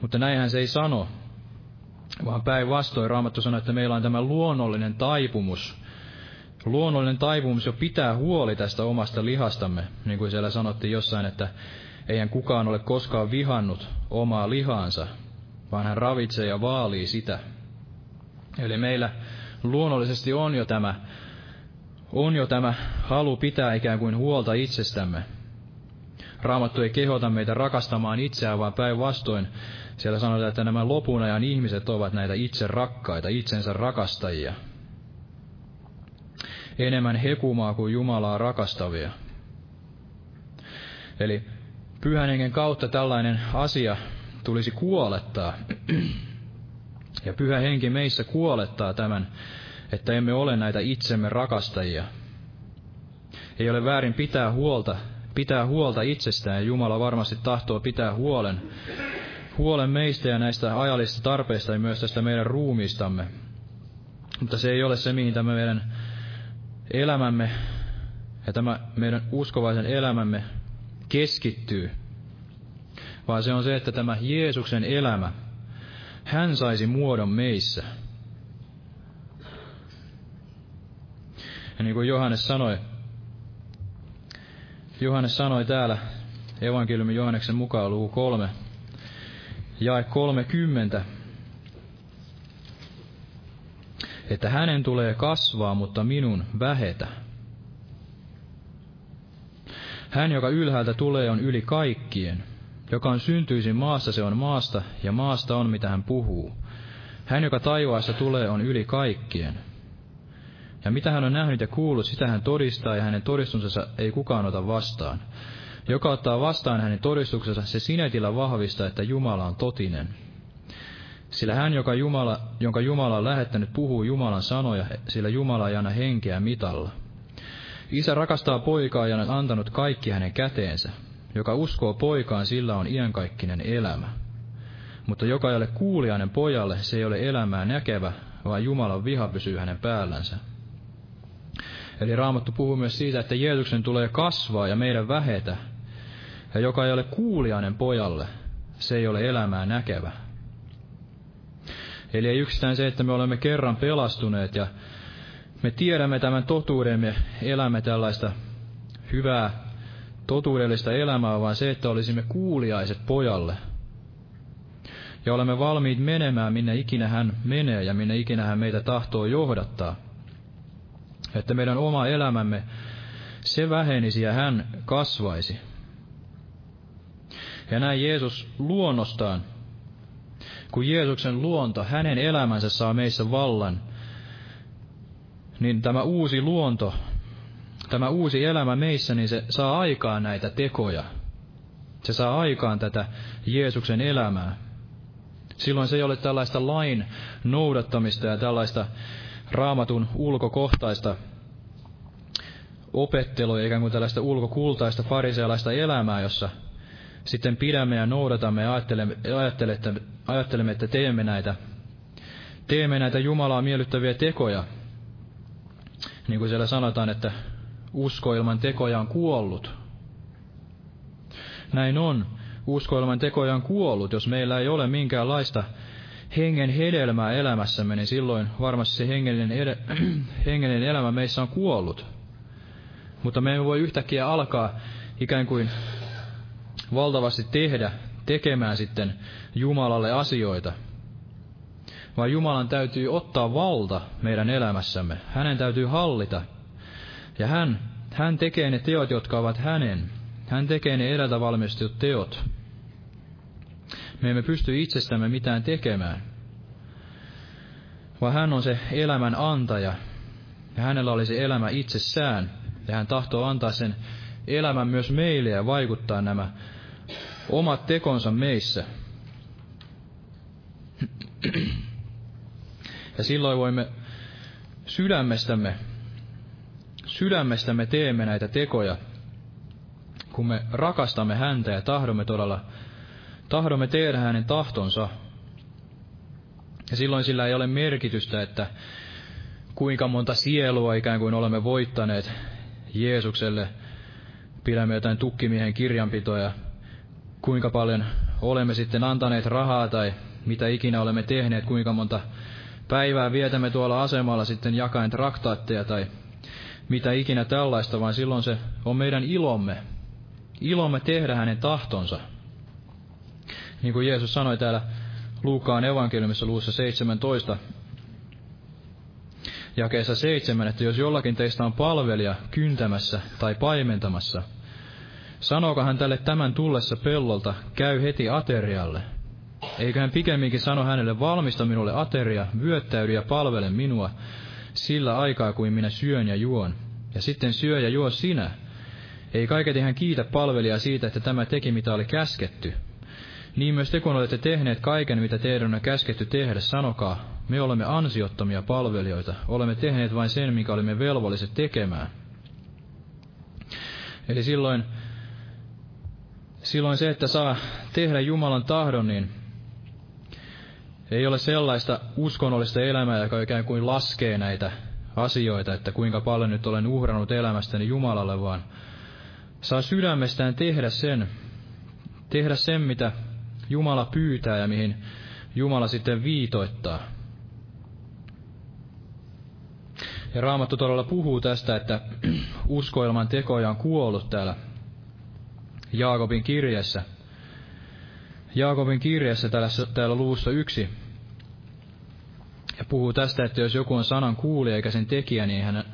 Mutta näinhän se ei sano, vaan päinvastoin Raamattu sanoo, että meillä on tämä luonnollinen taipumus. Luonnollinen taipumus jo pitää huoli tästä omasta lihastamme, niin kuin siellä sanottiin jossain, että eihän kukaan ole koskaan vihannut omaa lihaansa, vaan hän ravitsee ja vaalii sitä. Eli meillä luonnollisesti on jo tämä, on jo tämä halu pitää ikään kuin huolta itsestämme. Raamattu ei kehota meitä rakastamaan itseään, vaan päinvastoin siellä sanotaan, että nämä lopun ajan ihmiset ovat näitä itse rakkaita, itsensä rakastajia. Enemmän hekumaa kuin Jumalaa rakastavia. Eli pyhän hengen kautta tällainen asia tulisi kuolettaa. Ja pyhä henki meissä kuolettaa tämän, että emme ole näitä itsemme rakastajia. Ei ole väärin pitää huolta, pitää huolta itsestään, ja Jumala varmasti tahtoo pitää huolen, huolen meistä ja näistä ajallisista tarpeista ja myös tästä meidän ruumiistamme. Mutta se ei ole se, mihin tämä meidän elämämme ja tämä meidän uskovaisen elämämme keskittyy, vaan se on se, että tämä Jeesuksen elämä, hän saisi muodon meissä. Ja niin kuin Johannes sanoi, Johannes sanoi täällä evankeliumin Johanneksen mukaan luku 3, jae 30, että hänen tulee kasvaa, mutta minun vähetä. Hän, joka ylhäältä tulee, on yli kaikkien. Joka on syntyisin maasta, se on maasta, ja maasta on, mitä hän puhuu. Hän, joka taivaassa tulee, on yli kaikkien. Ja mitä hän on nähnyt ja kuullut, sitä hän todistaa, ja hänen todistuksensa ei kukaan ota vastaan. Joka ottaa vastaan hänen todistuksensa, se sinetillä vahvistaa, että Jumala on totinen. Sillä hän, joka Jumala, jonka Jumala on lähettänyt, puhuu Jumalan sanoja, sillä Jumala ei anna henkeä mitalla. Isä rakastaa poikaa ja on antanut kaikki hänen käteensä. Joka uskoo poikaan, sillä on iankaikkinen elämä. Mutta joka ei ole kuulijainen pojalle, se ei ole elämää näkevä, vaan Jumalan viha pysyy hänen päällänsä. Eli Raamattu puhuu myös siitä, että Jeesuksen tulee kasvaa ja meidän vähetä. Ja joka ei ole kuulijainen pojalle, se ei ole elämää näkevä. Eli ei yksistään se, että me olemme kerran pelastuneet ja me tiedämme tämän totuuden, me elämme tällaista hyvää, totuudellista elämää, vaan se, että olisimme kuuliaiset pojalle. Ja olemme valmiit menemään, minne ikinä hän menee ja minne ikinä hän meitä tahtoo johdattaa. Että meidän oma elämämme, se vähenisi ja hän kasvaisi. Ja näin Jeesus luonnostaan, kun Jeesuksen luonto, hänen elämänsä saa meissä vallan, niin tämä uusi luonto, tämä uusi elämä meissä, niin se saa aikaan näitä tekoja. Se saa aikaan tätä Jeesuksen elämää. Silloin se ei ole tällaista lain noudattamista ja tällaista raamatun ulkokohtaista opettelua, ikään kuin tällaista ulkokultaista farisealaista elämää, jossa sitten pidämme ja noudatamme ja ajattelemme, ajattelemme, ajattelemme, että teemme näitä, teemme näitä Jumalaa miellyttäviä tekoja, niin kuin siellä sanotaan, että usko ilman tekoja on kuollut. Näin on. Usko ilman tekoja on kuollut. Jos meillä ei ole minkäänlaista hengen hedelmää elämässämme, niin silloin varmasti se hengellinen, ed- hengellinen elämä meissä on kuollut. Mutta me emme voi yhtäkkiä alkaa ikään kuin valtavasti tehdä, tekemään sitten Jumalalle asioita – vaan Jumalan täytyy ottaa valta meidän elämässämme. Hänen täytyy hallita. Ja hän, hän tekee ne teot, jotka ovat hänen. Hän tekee ne edeltä valmistetut teot. Me emme pysty itsestämme mitään tekemään. Vaan hän on se elämän antaja. Ja hänellä oli se elämä itsessään. Ja hän tahtoo antaa sen elämän myös meille ja vaikuttaa nämä omat tekonsa meissä. Ja silloin voimme sydämestämme, sydämestämme teemme näitä tekoja, kun me rakastamme häntä ja tahdomme todella, tahdomme tehdä hänen tahtonsa. Ja silloin sillä ei ole merkitystä, että kuinka monta sielua ikään kuin olemme voittaneet Jeesukselle, pidämme jotain tukkimiehen kirjanpitoja, kuinka paljon olemme sitten antaneet rahaa tai mitä ikinä olemme tehneet, kuinka monta päivää vietämme tuolla asemalla sitten jakaen traktaatteja tai mitä ikinä tällaista, vaan silloin se on meidän ilomme. Ilomme tehdä hänen tahtonsa. Niin kuin Jeesus sanoi täällä Luukaan evankeliumissa luussa 17, jakeessa 7, että jos jollakin teistä on palvelija kyntämässä tai paimentamassa, sanooko hän tälle tämän tullessa pellolta, käy heti aterialle – eikä hän pikemminkin sano hänelle, valmista minulle ateria, vyöttäydy ja palvele minua, sillä aikaa kuin minä syön ja juon. Ja sitten syö ja juo sinä. Ei kaiketi hän kiitä palvelijaa siitä, että tämä teki, mitä oli käsketty. Niin myös te, kun olette tehneet kaiken, mitä teidän on käsketty tehdä, sanokaa, me olemme ansiottomia palvelijoita, olemme tehneet vain sen, mikä olimme velvolliset tekemään. Eli silloin, silloin se, että saa tehdä Jumalan tahdon, niin ei ole sellaista uskonnollista elämää, joka ikään kuin laskee näitä asioita, että kuinka paljon nyt olen uhrannut elämästäni Jumalalle, vaan saa sydämestään tehdä sen, tehdä sen, mitä Jumala pyytää ja mihin Jumala sitten viitoittaa. Ja Raamattu todella puhuu tästä, että uskoilman tekoja on kuollut täällä Jaakobin kirjassa – Jaakobin kirjassa täällä, täällä luvussa yksi. Ja puhuu tästä, että jos joku on sanan kuulija eikä sen tekijä, niin hän...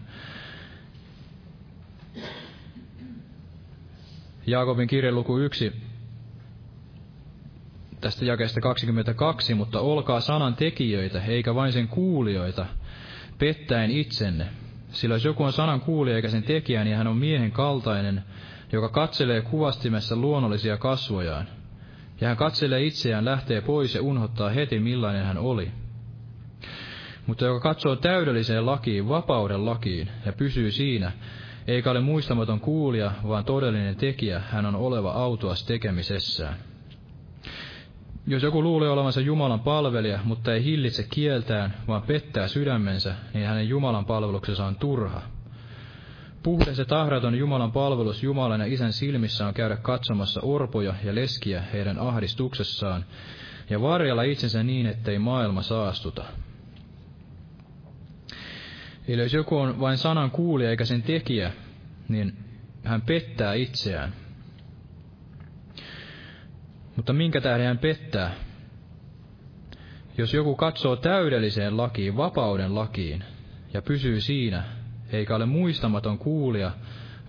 Jaakobin kirja luku yksi tästä jakeesta 22, mutta olkaa sanan tekijöitä, eikä vain sen kuulijoita, pettäen itsenne. Sillä jos joku on sanan kuulija eikä sen tekijä, niin hän on miehen kaltainen, joka katselee kuvastimessa luonnollisia kasvojaan – ja hän katselee itseään, lähtee pois ja unhottaa heti millainen hän oli. Mutta joka katsoo täydelliseen lakiin, vapauden lakiin, ja pysyy siinä, eikä ole muistamaton kuulija, vaan todellinen tekijä, hän on oleva autuas tekemisessään. Jos joku luulee olevansa Jumalan palvelija, mutta ei hillitse kieltään, vaan pettää sydämensä, niin hänen Jumalan palveluksensa on turha. Puhdas ja tahraton Jumalan palvelus Jumalan ja Isän silmissä on käydä katsomassa orpoja ja leskiä heidän ahdistuksessaan ja varjella itsensä niin, ettei maailma saastuta. Eli jos joku on vain sanan kuulija eikä sen tekijä, niin hän pettää itseään. Mutta minkä tähden hän pettää? Jos joku katsoo täydelliseen lakiin, vapauden lakiin, ja pysyy siinä, eikä ole muistamaton kuulija,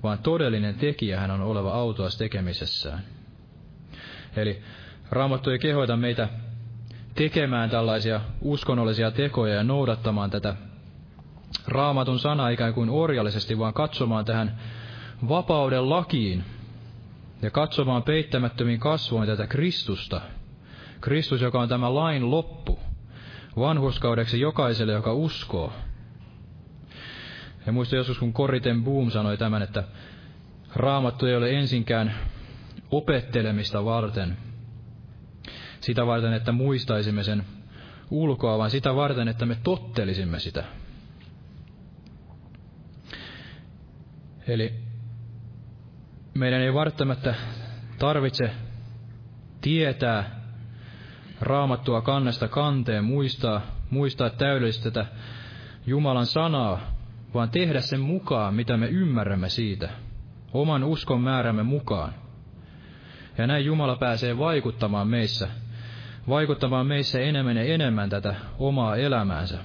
vaan todellinen tekijä hän on oleva autoas tekemisessään. Eli Raamattu ei kehoita meitä tekemään tällaisia uskonnollisia tekoja ja noudattamaan tätä raamatun sanaa ikään kuin orjallisesti, vaan katsomaan tähän vapauden lakiin ja katsomaan peittämättömiin kasvoin tätä Kristusta. Kristus, joka on tämä lain loppu, vanhuskaudeksi jokaiselle, joka uskoo. Ja muistan joskus, kun Koriten Boom sanoi tämän, että raamattu ei ole ensinkään opettelemista varten, sitä varten, että muistaisimme sen ulkoa, vaan sitä varten, että me tottelisimme sitä. Eli meidän ei välttämättä tarvitse tietää raamattua kannesta kanteen, muistaa, muistaa täydellisesti tätä Jumalan sanaa, vaan tehdä sen mukaan, mitä me ymmärrämme siitä, oman uskon määrämme mukaan. Ja näin Jumala pääsee vaikuttamaan meissä, vaikuttamaan meissä enemmän ja enemmän tätä omaa elämäänsä.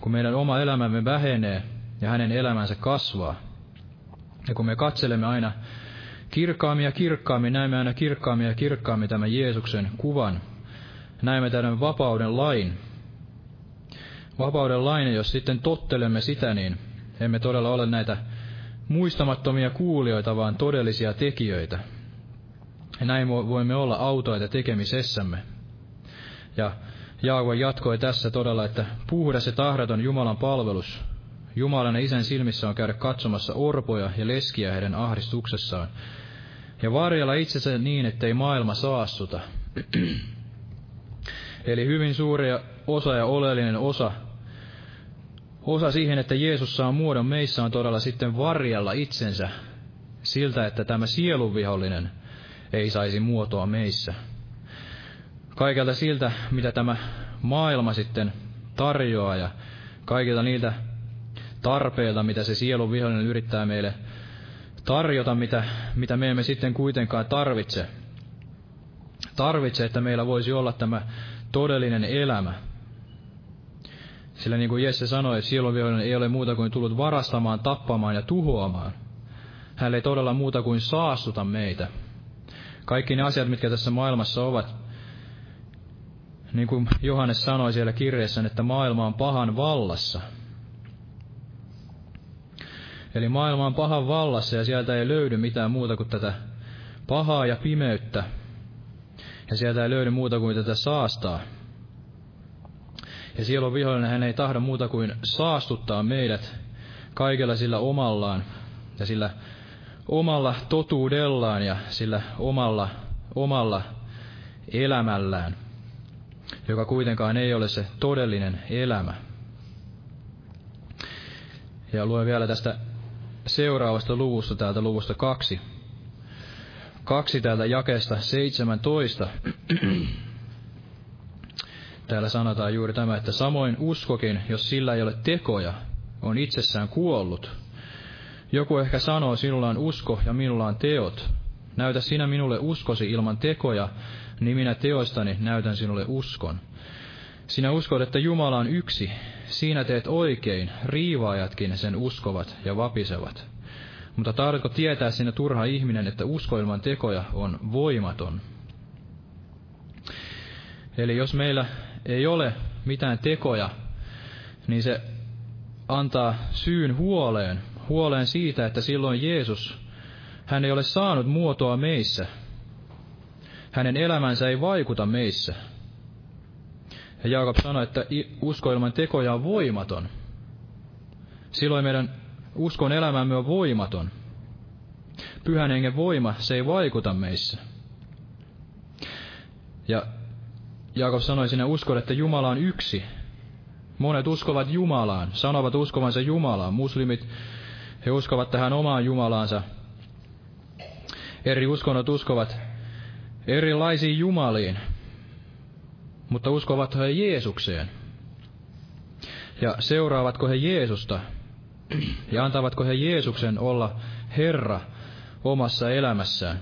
Kun meidän oma elämämme vähenee ja hänen elämänsä kasvaa, ja kun me katselemme aina kirkkaammin ja kirkkaammin, näemme aina kirkkaammin ja kirkkaammin tämän Jeesuksen kuvan, näemme tämän vapauden lain, vapauden lainen, jos sitten tottelemme sitä, niin emme todella ole näitä muistamattomia kuulijoita, vaan todellisia tekijöitä. Ja näin voimme olla autoita tekemisessämme. Ja Jaakob jatkoi tässä todella, että puhdas ja tahraton Jumalan palvelus. Jumalan ja isän silmissä on käydä katsomassa orpoja ja leskiä heidän ahdistuksessaan. Ja varjella itsensä niin, ettei maailma saastuta. Eli hyvin suuri osa ja oleellinen osa, osa siihen, että Jeesus saa muodon meissä on todella sitten varjella itsensä siltä, että tämä sielunvihollinen ei saisi muotoa meissä. Kaikelta siltä, mitä tämä maailma sitten tarjoaa ja kaikilta niiltä tarpeilta, mitä se sielun vihollinen yrittää meille tarjota, mitä, mitä me emme sitten kuitenkaan tarvitse. Tarvitse, että meillä voisi olla tämä todellinen elämä. Sillä niin kuin Jesse sanoi, sielunvihollinen ei ole muuta kuin tullut varastamaan, tappamaan ja tuhoamaan. Hän ei todella muuta kuin saastuta meitä. Kaikki ne asiat, mitkä tässä maailmassa ovat, niin kuin Johannes sanoi siellä kirjeessä, että maailma on pahan vallassa. Eli maailma on pahan vallassa ja sieltä ei löydy mitään muuta kuin tätä pahaa ja pimeyttä. Ja sieltä ei löydy muuta kuin tätä saastaa. Ja sielun vihollinen hän ei tahdo muuta kuin saastuttaa meidät kaikella sillä omallaan ja sillä omalla totuudellaan ja sillä omalla, omalla elämällään, joka kuitenkaan ei ole se todellinen elämä. Ja luen vielä tästä seuraavasta luvusta, täältä luvusta kaksi. Kaksi täältä jakeesta 17. Täällä sanotaan juuri tämä, että samoin uskokin, jos sillä ei ole tekoja, on itsessään kuollut. Joku ehkä sanoo, sinulla on usko ja minulla on teot. Näytä sinä minulle uskosi ilman tekoja, niin minä teoistani näytän sinulle uskon. Sinä uskot, että Jumala on yksi. Siinä teet oikein, riivaajatkin sen uskovat ja vapisevat. Mutta tahdotko tietää sinä turha ihminen, että usko ilman tekoja on voimaton? Eli jos meillä ei ole mitään tekoja, niin se antaa syyn huoleen, huoleen siitä, että silloin Jeesus, hän ei ole saanut muotoa meissä. Hänen elämänsä ei vaikuta meissä. Ja Jaakob sanoi, että usko ilman tekoja on voimaton. Silloin meidän uskon elämämme on voimaton. Pyhän hengen voima, se ei vaikuta meissä. Ja Jaakob sanoi sinne uskon, että Jumala on yksi. Monet uskovat Jumalaan, sanovat uskovansa Jumalaan. Muslimit, he uskovat tähän omaan Jumalaansa. Eri uskonnot uskovat erilaisiin Jumaliin, mutta uskovat he Jeesukseen. Ja seuraavatko he Jeesusta? Ja antavatko he Jeesuksen olla Herra omassa elämässään?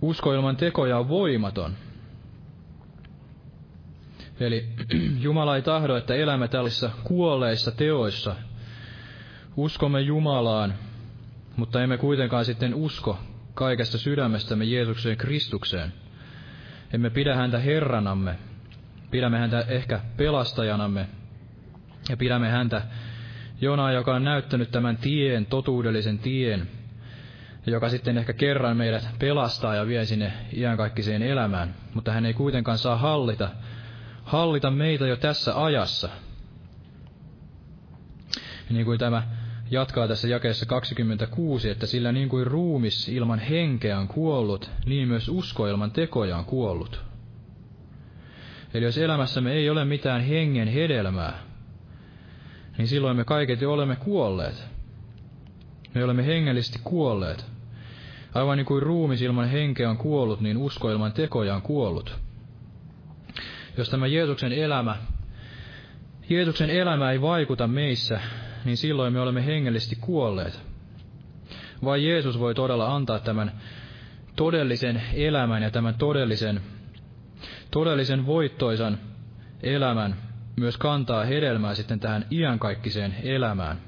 Usko ilman tekoja on voimaton. Eli Jumala ei tahdo, että elämme tällaisissa kuolleissa teoissa. Uskomme Jumalaan, mutta emme kuitenkaan sitten usko kaikesta sydämestämme Jeesukseen Kristukseen. Emme pidä häntä Herranamme, pidämme häntä ehkä pelastajanamme ja pidämme häntä Jonaa, joka on näyttänyt tämän tien, totuudellisen tien, joka sitten ehkä kerran meidät pelastaa ja vie sinne iankaikkiseen elämään, mutta hän ei kuitenkaan saa hallita, hallita meitä jo tässä ajassa. Niin kuin tämä jatkaa tässä jakeessa 26, että sillä niin kuin ruumis ilman henkeä on kuollut, niin myös usko ilman tekoja on kuollut. Eli jos elämässämme ei ole mitään hengen hedelmää, niin silloin me kaiketi olemme kuolleet. Me olemme hengellisesti kuolleet. Aivan niin kuin ruumis ilman henkeä on kuollut, niin usko ilman tekoja on kuollut. Jos tämä Jeesuksen elämä, Jeesuksen elämä ei vaikuta meissä, niin silloin me olemme hengellisesti kuolleet. Vai Jeesus voi todella antaa tämän todellisen elämän ja tämän todellisen, todellisen voittoisan elämän myös kantaa hedelmää sitten tähän iankaikkiseen elämään.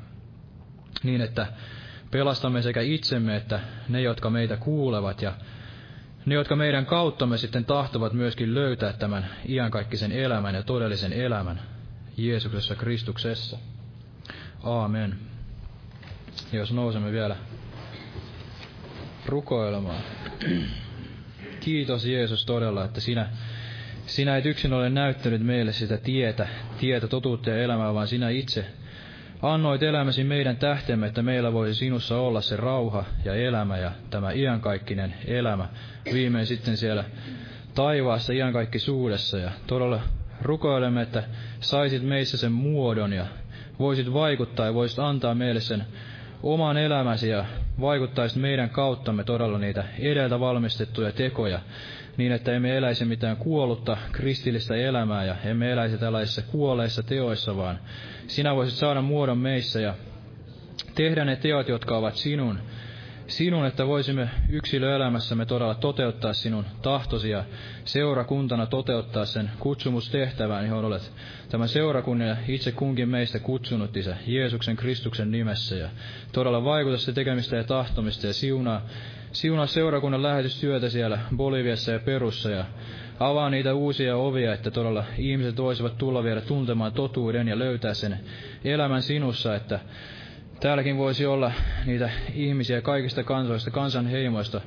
Niin, että pelastamme sekä itsemme että ne, jotka meitä kuulevat ja ne, jotka meidän kauttamme sitten tahtovat myöskin löytää tämän iankaikkisen elämän ja todellisen elämän Jeesuksessa Kristuksessa. Aamen. Jos nousemme vielä rukoilemaan. kiitos Jeesus todella, että sinä, sinä et yksin ole näyttänyt meille sitä tietä, tietä, totuutta ja elämää, vaan sinä itse annoit elämäsi meidän tähtemme, että meillä voisi sinussa olla se rauha ja elämä ja tämä iankaikkinen elämä. Viimein sitten siellä taivaassa suudessa ja todella rukoilemme, että saisit meissä sen muodon ja voisit vaikuttaa ja voisit antaa meille sen oman elämäsi ja vaikuttaisit meidän kauttamme todella niitä edeltä valmistettuja tekoja, niin että emme eläisi mitään kuollutta kristillistä elämää ja emme eläisi tällaisissa kuolleissa teoissa, vaan sinä voisit saada muodon meissä ja tehdä ne teot, jotka ovat sinun, sinun, että voisimme yksilöelämässämme todella toteuttaa sinun tahtosi ja seurakuntana toteuttaa sen kutsumustehtävän, johon olet tämän seurakunnan ja itse kunkin meistä kutsunut Isä Jeesuksen Kristuksen nimessä. Ja todella vaikuta se tekemistä ja tahtomista ja siunaa, siunaa seurakunnan lähetystyötä siellä Boliviassa ja Perussa ja avaa niitä uusia ovia, että todella ihmiset voisivat tulla vielä tuntemaan totuuden ja löytää sen elämän sinussa, että Täälläkin voisi olla niitä ihmisiä kaikista kansoista, kansanheimoista,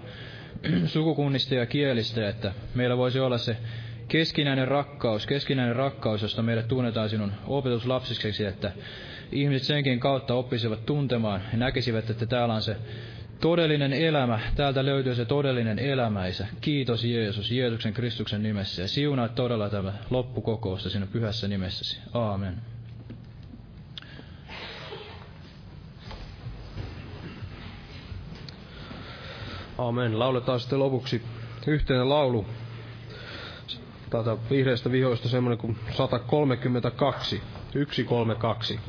sukukunnista ja kielistä, että meillä voisi olla se keskinäinen rakkaus, keskinäinen rakkaus, josta meidät tunnetaan sinun opetuslapsiseksi, että ihmiset senkin kautta oppisivat tuntemaan ja näkisivät, että täällä on se todellinen elämä, täältä löytyy se todellinen elämäisä. Kiitos Jeesus, Jeesuksen Kristuksen nimessä ja siunaa todella tämä loppukokousta sinun pyhässä nimessäsi. Aamen. Amen. Lauletaan sitten lopuksi yhteinen laulu. Tätä vihreistä vihoista semmoinen kuin 132. 132.